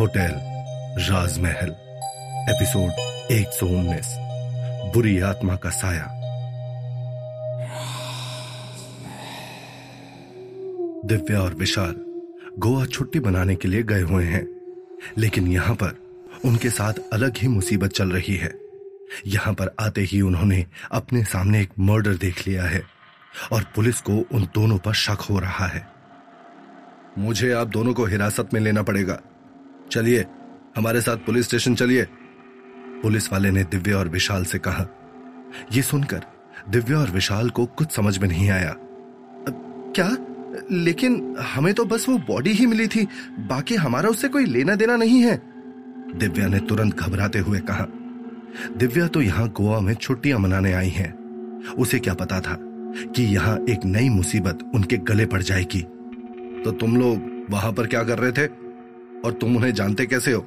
Hotel राजमहल episode 119 बुरी आत्मा का साया। दिव्या और विशाल गोवा छुट्टी बनाने के लिए गए हुए हैं, लेकिन यहाँ पर उनके साथ अलग ही मुसीबत चल रही है। यहाँ पर आते ही उन्होंने अपने सामने एक मर्डर देख लिया है और पुलिस को उन दोनों पर शक हो रहा है। मुझे आप दोनों को हिरासत में लेना पड़ेगा। चलिए, हमारे साथ पुलिस स्टेशन चलिए। पुलिस वाले ने दिव्या और विशाल से कहा यह सुनकर दिव्या और विशाल को कुछ समझ में नहीं आया। क्या? लेकिन हमें तो बस वो बॉडी ही मिली थी, बाकी हमारा उससे कोई लेना देना नहीं है। दिव्या ने तुरंत घबराते हुए कहा, दिव्या तो यहाँ गोवा में छुट्टियाँ मनाने आई हैं। उसे क्या पता था कि यहाँ एक नई मुसीबत उनके गले पड़ जाएगी। तो तुम लोग वहाँ पर क्या कर रहे थे? और तुम उन्हें जानते कैसे हो?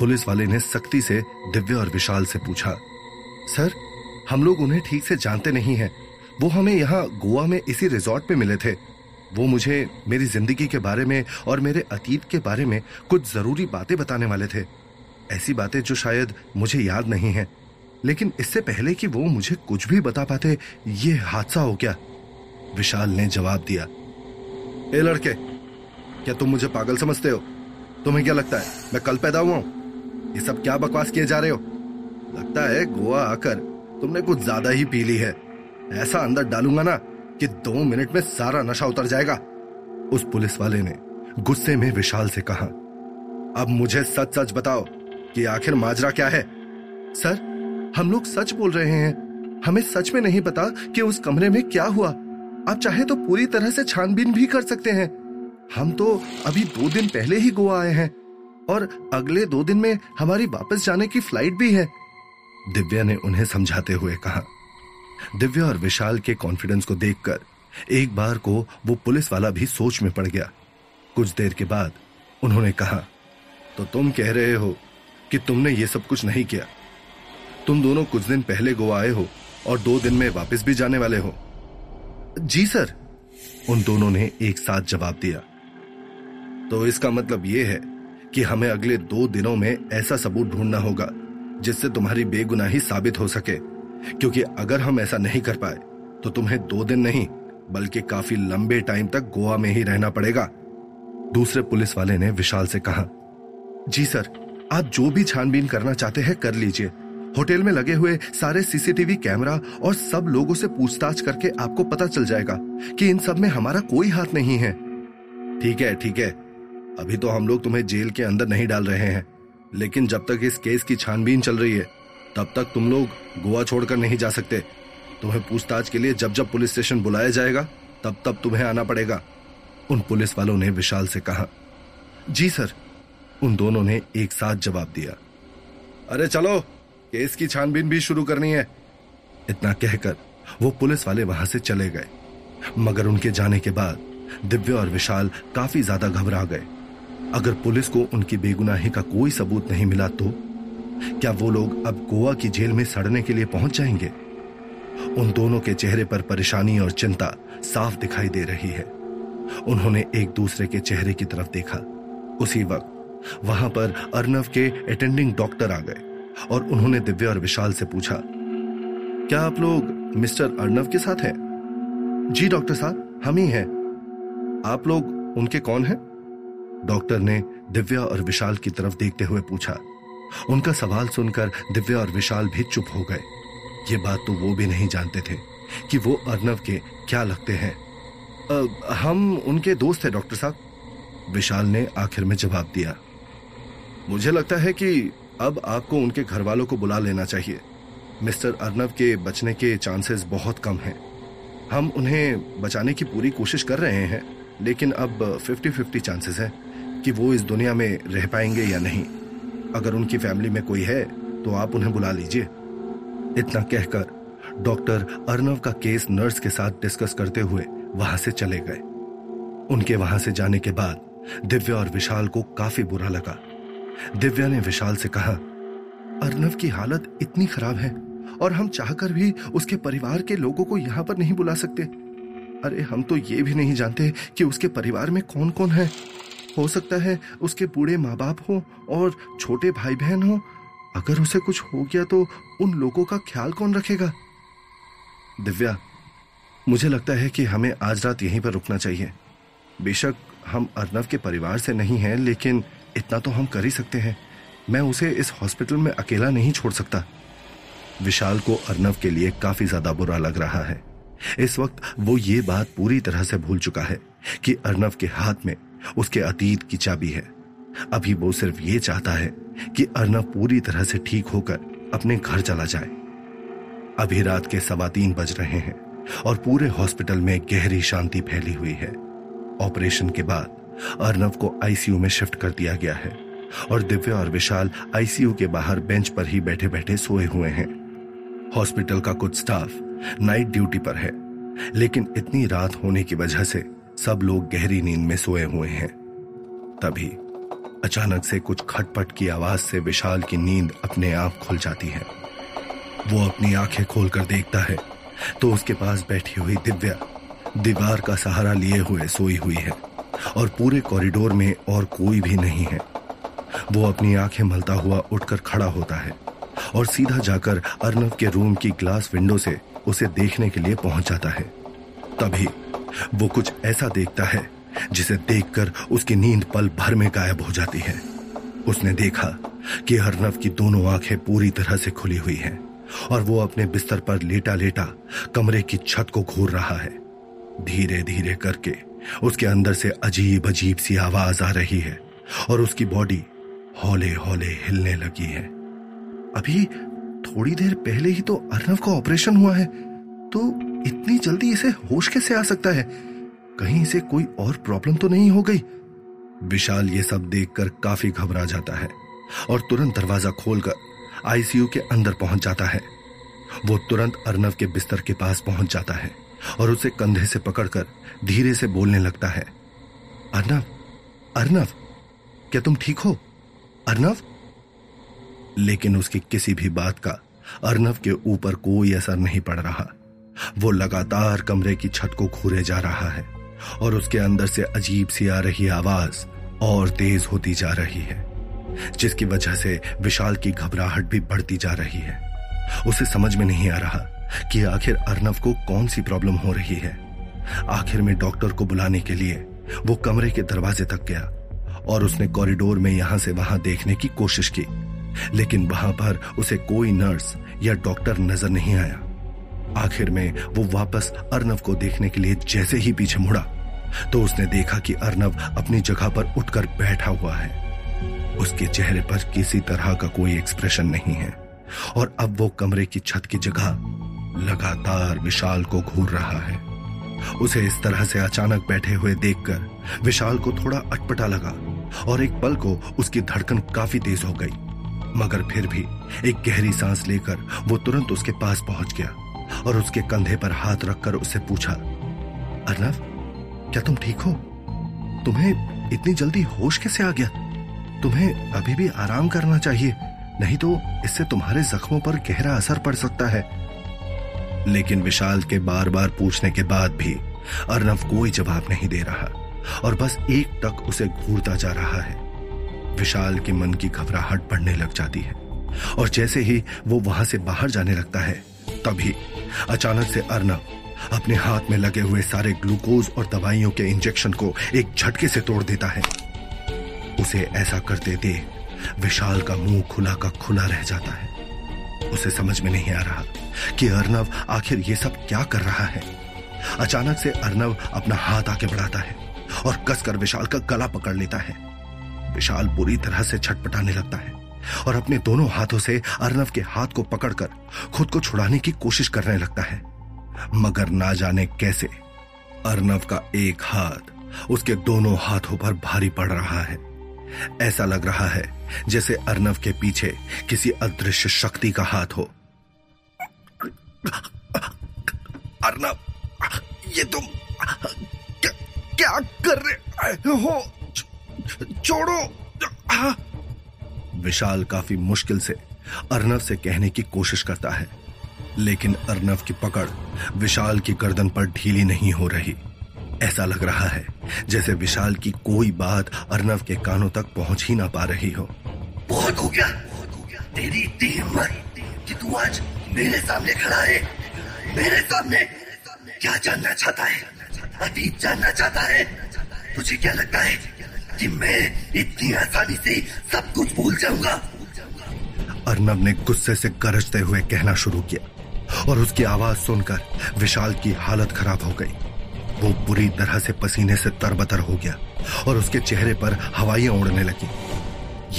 पुलिस वाले ने सख्ती से दिव्या और विशाल से पूछा, सर, हम लोग उन्हें ठीक से जानते नहीं हैं। वो हमें यहाँ गोवा में इसी रिजॉर्ट पे मिले थे। वो मुझे मेरी ज़िंदगी के बारे में और मेरे अतीत के बारे में कुछ ज़रूरी बातें बताने वाले थे। ऐसी बातें जो शायद मुझे याद नहीं है। लेकिन इससे पहले कि वो मुझे कुछ भी बता पाते, ये हादसा हो गया। विशाल ने जवाब दिया ए, लड़के, क्या तुम मुझे पागल समझते हो? तुम्हें क्या लगता है, मैं कल पैदा हुआ हूँ? ये सब क्या बकवास किए जा रहे हो? लगता है गोवा आकर तुमने कुछ ज़्यादा ही पी ली है। ऐसा अंदर डालूँगा ना कि दो मिनट में सारा नशा उतर जाएगा। उस पुलिस वाले ने गुस्से में विशाल से कहा, अब मुझे सच सच बताओ कि आखिर माजरा क्या है? सर, हम लोग सच बोल रहे हैं। हमें सच में नहीं पता कि उस कमरे में क्या हुआ। आप चाहे तो पूरी तरह से छानबीन भी कर सकते हैं। हम तो अभी दो दिन पहले ही गोवा आए हैं और अगले दो दिन में हमारी वापस जाने की फ़्लाइट भी है। दिव्या ने उन्हें समझाते हुए कहा। दिव्या और विशाल के कॉन्फिडेंस को देखकर एक बार को वो पुलिस वाला भी सोच में पड़ गया। कुछ देर के बाद उन्होंने कहा तो तुम कह रहे हो कि तुमने ये सब कुछ नहीं किया। तुम दोनों कुछ दिन पहले गोवा आए हो और दो दिन में वापस भी जाने वाले हो। जी सर। उन दोनों ने एक साथ जवाब दिया। तो इसका मतलब यह है कि हमें अगले दो दिनों में ऐसा सबूत ढूंढना होगा, जिससे तुम्हारी बेगुनाही साबित हो सके। क्योंकि अगर हम ऐसा नहीं कर पाए तो तुम्हें दो दिन नहीं, बल्कि काफ़ी लंबे टाइम तक गोवा में ही रहना पड़ेगा। दूसरे पुलिस वाले ने विशाल से कहा, जी सर, आप जो भी छानबीन करना चाहते हैं, कर लीजिए। होटल में लगे हुए सारे सीसीटीवी कैमरा और सब लोगों से पूछताछ करके आपको पता चल जाएगा कि इन सब में हमारा कोई हाथ नहीं है। ठीक है ठीक है। अभी तो हम लोग तुम्हें जेल के अंदर नहीं डाल रहे हैं। लेकिन जब तक इस केस की छानबीन चल रही है, तब तक तुम लोग गोवा छोड़कर नहीं जा सकते। तुम्हें पूछताछ के लिए जब जब पुलिस स्टेशन बुलाया जाएगा, तब तब तुम्हें आना पड़ेगा। उन पुलिस वालों ने विशाल से कहा, जी सर। उन दोनों ने एक साथ जवाब दिया, अरे चलो केस की छानबीन भी शुरू करनी है। इतना कहकर वो पुलिस वाले वहाँ से चले गए। मगर उनके जाने के बाद दिव्या और विशाल काफ़ी ज़्यादा घबरा गए। अगर पुलिस को उनकी बेगुनाही का कोई सबूत नहीं मिला तो क्या वो लोग अब गोवा की जेल में सड़ने के लिए पहुँच जाएँगे? उन दोनों के चेहरे पर परेशानी और चिंता साफ़ दिखाई दे रही है। उन्होंने एक दूसरे के चेहरे की तरफ़ देखा। उसी वक्त वहाँ पर अर्नव के अटेंडिंग डॉक्टर आ गए। और उन्होंने दिव्या और विशाल से पूछा क्या आप लोग मिस्टर अर्नव के साथ हैं? जी डॉक्टर साहब हम ही हैं। आप लोग उनके कौन हैं? डॉक्टर ने दिव्या और विशाल की तरफ़ देखते हुए पूछा। उनका सवाल सुनकर दिव्या और विशाल भी चुप हो गए। ये बात तो वो भी नहीं जानते थे कि वो अर्नव के क्या लगते हैं। आ, हम उनके दोस्त हैं डॉक्टर साहब विशाल ने आखिर में जवाब दिया। मुझे लगता है कि अब आपको उनके घर वालों को बुला लेना चाहिए। मिस्टर अर्नव के बचने के चांसेस बहुत कम हैं। हम उन्हें बचाने की पूरी कोशिश कर रहे हैं, लेकिन अब फिफ्टी फिफ्टी चांसेस हैं कि वो इस दुनिया में रह पाएँगे या नहीं। अगर उनकी फैमिली में कोई है तो आप उन्हें बुला लीजिए। इतना कहकर डॉक्टर अर्नव का केस नर्स के साथ डिस्कस करते हुए वहाँ से चले गए। उनके वहाँ से जाने के बाद दिव्या और विशाल को काफ़ी बुरा लगा। दिव्या ने विशाल से कहा, अर्नव की हालत इतनी खराब है और हम चाहकर भी उसके परिवार के लोगों को यहाँ पर नहीं बुला सकते। अरे, हम तो ये भी नहीं जानते कि उसके परिवार में कौन कौन है। हो सकता है उसके बूढ़े माँ बाप हो और छोटे भाई बहन हो। अगर उसे कुछ हो गया तो उन लोगों का ख्याल कौन रखेगा? दिव्या, मुझे लगता है कि हमें आज रात यहीं पर रुकना चाहिए। बेशक हम अर्नव के परिवार से नहीं हैं, लेकिन इतना तो हम कर ही सकते हैं। मैं उसे इस हॉस्पिटल में अकेला नहीं छोड़ सकता। विशाल को अर्नव के लिए काफ़ी ज़्यादा बुरा लग रहा है। इस वक्त वो ये बात पूरी तरह से भूल चुका है कि अर्नव के हाथ में उसके अतीत की चाबी है। अभी वो सिर्फ़ ये चाहता है कि अर्नव पूरी तरह से ठीक होकर अपने घर चला जाए। अभी रात के सवा तीन बज रहे हैं और पूरे हॉस्पिटल में गहरी शांति फैली हुई है। ऑपरेशन के बाद अर्नव को आईसीयू में शिफ्ट कर दिया गया है और दिव्या और विशाल आईसीयू के बाहर बेंच पर ही बैठे बैठे सोए हुए हैं। हॉस्पिटल का कुछ स्टाफ नाइट ड्यूटी पर है, लेकिन इतनी रात होने की वजह से सब लोग गहरी नींद में सोए हुए हैं। तभी अचानक से कुछ खटपट की आवाज़ से विशाल की नींद अपने आप खुल जाती है। वो अपनी आँखें खोलकर देखता है तो उसके पास बैठी हुई दिव्या, दीवार का सहारा लिए हुए सोई हुई है। और पूरे कॉरिडोर में और कोई भी नहीं है। वो अपनी आँखें मलता हुआ उठकर खड़ा होता है और सीधा जाकर अर्नव के रूम की ग्लास विंडो से उसे देखने के लिए पहुँच जाता है। तभी वो कुछ ऐसा देखता है जिसे देखकर उसकी नींद पल भर में गायब हो जाती है। उसने देखा कि अर्नव की दोनों आँखें पूरी तरह से खुली हुई हैं और वो अपने बिस्तर पर लेटा लेटा कमरे की छत को घूर रहा है। धीरे धीरे करके उसके अंदर से अजीब अजीब सी आवाज़ आ रही है और उसकी बॉडी हौले हौले हिलने लगी है। अभी थोड़ी देर पहले ही तो अर्नव का ऑपरेशन हुआ है तो इतनी जल्दी इसे होश कैसे आ सकता है? कहीं इसे कोई और प्रॉब्लम तो नहीं हो गई? विशाल ये सब देखकर काफ़ी घबरा जाता है और तुरंत दरवाज़ा खोलकर आईसीयू के अंदर पहुँच जाता है। वो तुरंत अर्नव के बिस्तर के पास पहुँच जाता है। और उसे कंधे से पकड़कर धीरे से बोलने लगता है, अर्नव अर्नव, क्या तुम ठीक हो? अर्नव? लेकिन उसकी किसी भी बात का अर्नव के ऊपर कोई असर नहीं पड़ रहा। वो लगातार कमरे की छत को घूरे जा रहा है और उसके अंदर से अजीब सी आ रही आवाज़ और तेज होती जा रही है, जिसकी वजह से विशाल की घबराहट भी बढ़ती जा रही है। उसे समझ में नहीं आ रहा कि आखिर अर्नव को कौन सी प्रॉब्लम हो रही है। आखिर में डॉक्टर को बुलाने के लिए वो कमरे के दरवाजे तक गया और उसने कॉरिडोर में यहाँ से वहाँ देखने की कोशिश की, लेकिन वहाँ पर उसे कोई नर्स या डॉक्टर नज़र नहीं आया। आखिर में वो वापस अर्नव को देखने के लिए जैसे ही पीछे मुड़ा तो उसने देखा कि अर्नव अपनी जगह पर उठकर बैठा हुआ है। उसके चेहरे पर किसी तरह का कोई एक्सप्रेशन नहीं है और अब वो कमरे की छत की जगह लगातार विशाल को घूर रहा है। उसे इस तरह से अचानक बैठे हुए देखकर विशाल को थोड़ा अटपटा लगा और एक पल को उसकी धड़कन काफ़ी तेज हो गई। मगर फिर भी एक गहरी सांस लेकर वो तुरंत उसके पास पहुँच गया और उसके कंधे पर हाथ रखकर उससे पूछा अर्नव क्या तुम ठीक हो? तुम्हें इतनी जल्दी होश कैसे आ गया? तुम्हें अभी भी आराम करना चाहिए, नहीं तो इससे तुम्हारे जख्मों पर गहरा असर पड़ सकता है। लेकिन विशाल के बार बार पूछने के बाद भी अर्नव कोई जवाब नहीं दे रहा और बस एक टक उसे घूरता जा रहा है। विशाल के मन की घबराहट बढ़ने लग जाती है और जैसे ही वो वहाँ से बाहर जाने लगता है, तभी अचानक से अर्नव अपने हाथ में लगे हुए सारे ग्लूकोज और दवाइयों के इंजेक्शन को एक झटके से तोड़ देता है। उसे ऐसा करते देख विशाल का मुँह खुला का खुला रह जाता है। उसे समझ में नहीं आ रहा कि अर्नव आखिर ये सब क्या कर रहा है? अचानक से अर्नव अपना हाथ आके बढ़ाता है और कसकर विशाल का गला पकड़ लेता है। विशाल बुरी तरह से छटपटाने लगता है और अपने दोनों हाथों से अर्नव के हाथ को पकड़कर खुद को छुड़ाने की कोशिश करने लगता है। मगर ना जाने कैसे अर्नव का एक हाथ उसके दोनों हाथों पर भारी पड़ रहा है। ऐसा लग रहा है जैसे अर्नव के पीछे किसी अदृश्य शक्ति का हाथ हो। अर्नव ये तुम क्या, क्या कर रहे हो? छोड़ो। विशाल काफ़ी मुश्किल से अर्नव से कहने की कोशिश करता है लेकिन अर्नव की पकड़ विशाल की गर्दन पर ढीली नहीं हो रही। ऐसा लग रहा है जैसे विशाल की कोई बात अर्नव के कानों तक पहुँच ही ना पा रही हो। बहुत हो गया। तेरी इतनी हिम्मत कि तू आज मेरे सामने खड़ा है? मेरे सामने। क्या जानना चाहता है? अतीत जानना चाहता है? तुझे क्या लगता है कि मैं इतनी आसानी से सब कुछ भूल जाऊँगा? अर्नब ने गुस्से से गरजते हुए कहना शुरू किया और उसकी आवाज़ सुनकर विशाल की हालत खराब हो गई। वो बुरी तरह से पसीने से तरबतर हो गया और उसके चेहरे पर हवाइयाँ उड़ने लगी।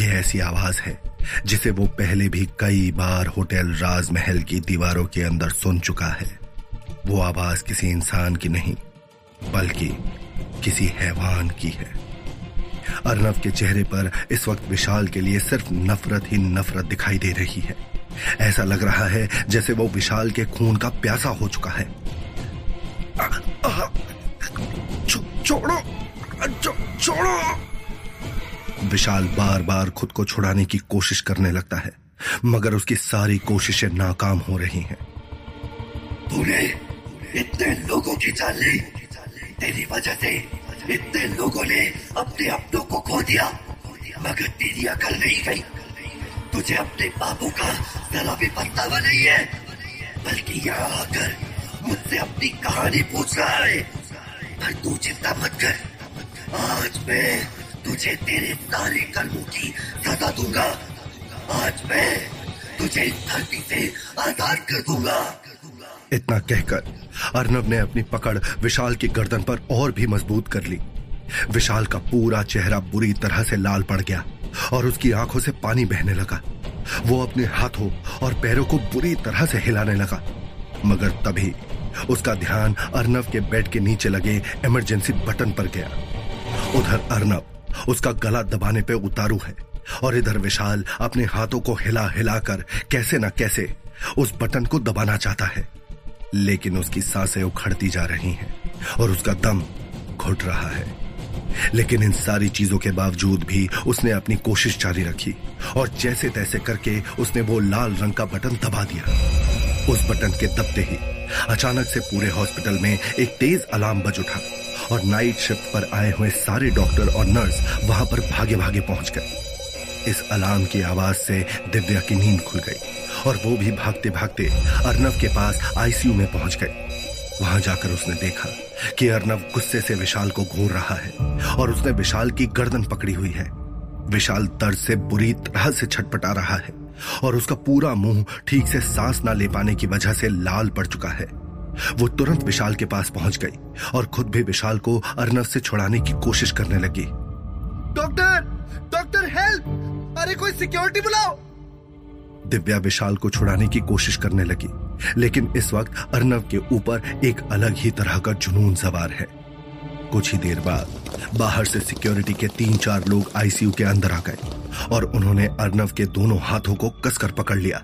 ये ऐसी आवाज़ है जिसे वो पहले भी कई बार होटल राजमहल की दीवारों के अंदर सुन चुका है। वो आवाज़ किसी इंसान की नहीं, बल्कि किसी हैवान की है। अर्नव के चेहरे पर इस वक्त विशाल के लिए सिर्फ़ नफरत ही नफरत दिखाई दे रही है। ऐसा लग रहा है जैसे वो विशाल के खून का प्यासा हो चुका है। छोड़ो! छोड़ो! विशाल बार बार खुद को छुड़ाने की कोशिश करने लगता है, मगर उसकी सारी कोशिशें नाकाम हो रही हैं। तूने इतने लोगों की जान ली तेरी वजह से इतने लोगों ने अपने अपनों को खो दिया। मगर तेरी अकल नहीं गई। तुझे अपने बाबू का जरा भी पछतावा नहीं है। बल्कि यहाँ आकर मुझसे अपनी कहानी पूछ रहा है। पर तू चिंता मत कर। आज मैं तुझे तेरे सारे कर्मों की सजा दूँगा। आज मैं तुझे इस धरती से आज़ाद कर दूँगा। इतना कहकर अर्नब ने अपनी पकड़ विशाल की गर्दन पर और भी मज़बूत कर ली। विशाल का पूरा चेहरा बुरी तरह से लाल पड़ गया और उसकी आँखों से पानी बहने लगा। वो अपने हाथों और पैरों को बुरी तरह से हिलाने लगा। मगर तभी उसका ध्यान अर्नब के बेड के नीचे लगे इमरजेंसी बटन पर गया। उधर अर्नब उसका गला दबाने पे उतारू है और इधर विशाल अपने हाथों को हिला हिलाकर कैसे ना कैसे उस बटन को दबाना चाहता है। लेकिन उसकी साँसें उखड़ती जा रही हैं और उसका दम घुट रहा है। लेकिन इन सारी चीज़ों के बावजूद भी उसने अपनी कोशिश जारी रखी और जैसे तैसे करके उसने वो लाल रंग का बटन दबा दिया। उस बटन के दबते ही अचानक से पूरे हॉस्पिटल में एक तेज अलार्म बज उठा और नाइट शिफ्ट पर आए हुए सारे डॉक्टर और नर्स वहाँ पर भागे भागे पहुँच गए। इस अलार्म की आवाज़ से दिव्या की नींद खुल गई। और वो भी भागते भागते अर्नव के पास आईसीयू में पहुँच गए। वहाँ जाकर उसने देखा कि अर्नव गुस्से से विशाल को घूर रहा है और उसने विशाल की गर्दन पकड़ी हुई है। विशाल दर्द से बुरी तरह से छटपटा रहा है और उसका पूरा मुँह ठीक से सांस ना ले पाने की वजह से लाल पड़ चुका है। वो तुरंत विशाल के पास पहुँच गई और खुद भी विशाल को अर्नव से छुड़ाने की कोशिश करने लगी। डॉक्टर! Doctor, help! अरे कोई सिक्योरिटी बुलाओ! दिव्या विशाल को छुड़ाने की कोशिश करने लगी। लेकिन इस वक्त अर्नव के ऊपर एक अलग ही तरह का जुनून सवार है। कुछ ही देर बाद बाहर से सिक्योरिटी के तीन चार लोग आईसीयू के अंदर आ गए और उन्होंने अर्नव के दोनों हाथों को कसकर पकड़ लिया।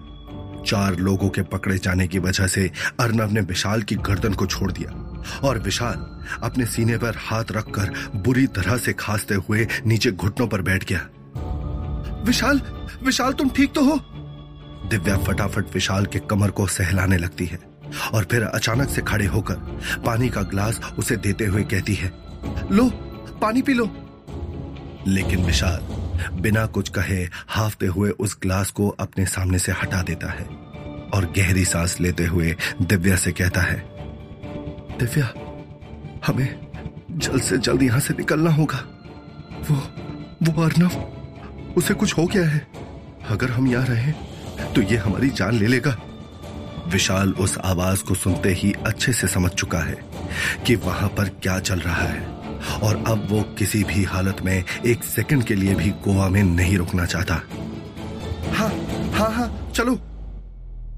चार लोगों के पकड़े जाने की वजह से अर्नव ने विशाल की गर्दन को छोड़ दिया और विशाल अपने सीने पर हाथ रखकर बुरी तरह से खांसते हुए नीचे घुटनों पर बैठ गया। विशाल विशाल, तुम ठीक तो हो? दिव्या फटाफट विशाल के कमर को सहलाने लगती है और फिर अचानक से खड़े होकर पानी का ग्लास उसे देते हुए कहती है, लो, पानी पी लो। लेकिन विशाल बिना कुछ कहे हाफते हुए उस ग्लास को अपने सामने से हटा देता है और गहरी सांस लेते हुए दिव्या से कहता है, दिव्या, हमें जल्द से जल्द यहाँ से निकलना होगा। वो वो अर्नव, उसे कुछ हो गया है। अगर हम यहाँ रहे तो ये हमारी जान ले लेगा। विशाल उस आवाज़ को सुनते ही अच्छे से समझ चुका है कि वहाँ पर क्या चल रहा है। और अब वो किसी भी हालत में एक सेकंड के लिए भी गोवा में नहीं रुकना चाहता। हाँ हाँ हाँ चलो।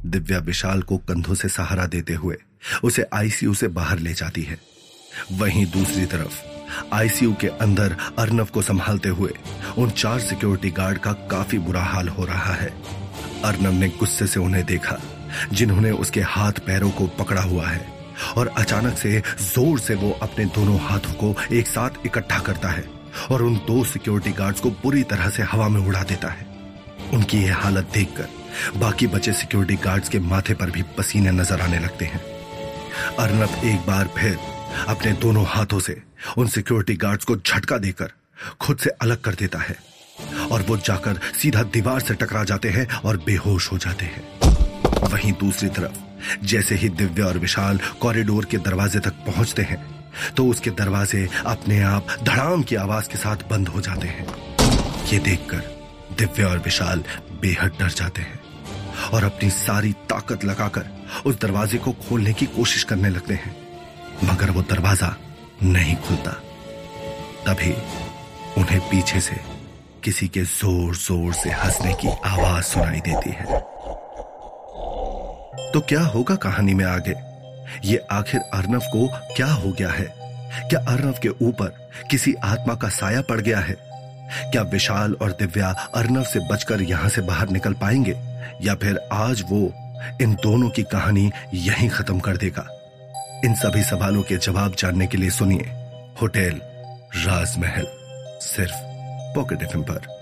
दिव्या विशाल को कंधों से सहारा देते हुए उसे आईसीयू से बाहर ले जाती है। वहीं दूसरी तरफ़, आईसीयू के अंदर अर्नव को संभालते हुए उन चार सिक्योरिटी गार्ड का काफ़ी बुरा हाल हो रहा है। अर्नव ने गुस्से से उन्हें देखा, जिन्होंने उसके हाथ पैरों को पकड़ा हुआ है, और अचानक से ज़ोर से वो अपने दोनों हाथों को एक साथ इकट्ठा करता है और उन दो सिक्योरिटी गार्ड्स को बुरी तरह से हवा में उड़ा देता है। उनकी यह हालत देखकर बाकी बचे सिक्योरिटी गार्ड्स के माथे पर भी पसीने नज़र आने लगते हैं। अर्नब एक बार फिर अपने दोनों हाथों से उन सिक्योरिटी गार्ड्स को झटका देकर खुद से अलग कर देता है। और वो जाकर सीधा दीवार से टकरा जाते हैं और बेहोश हो जाते हैं। वहीं दूसरी तरफ़, जैसे ही दिव्या और विशाल कॉरिडोर के दरवाजे तक पहुँचते हैं तो उसके दरवाजे अपने आप धड़ाम की आवाज़ के साथ बंद हो जाते हैं। ये देखकर दिव्या और विशाल बेहद डर जाते हैं और अपनी सारी ताकत लगाकर उस दरवाजे को खोलने की कोशिश करने लगते हैं। मगर वो दरवाज़ा नहीं खुलता। तभी उन्हें पीछे से किसी के ज़ोर ज़ोर से हंसने की आवाज़ सुनाई देती है। तो क्या होगा कहानी में आगे? ये आखिर अर्नव को क्या हो गया है? क्या अर्नव के ऊपर किसी आत्मा का साया पड़ गया है? क्या विशाल और दिव्या अर्नव से बचकर यहाँ से बाहर निकल पाएँगे? या फिर आज वो इन दोनों की कहानी यहीं खत्म कर देगा? इन सभी सवालों के जवाब जानने के लिए सुनिए होटल राजमहल, सिर्फ़ पॉकेट एफ़ पर।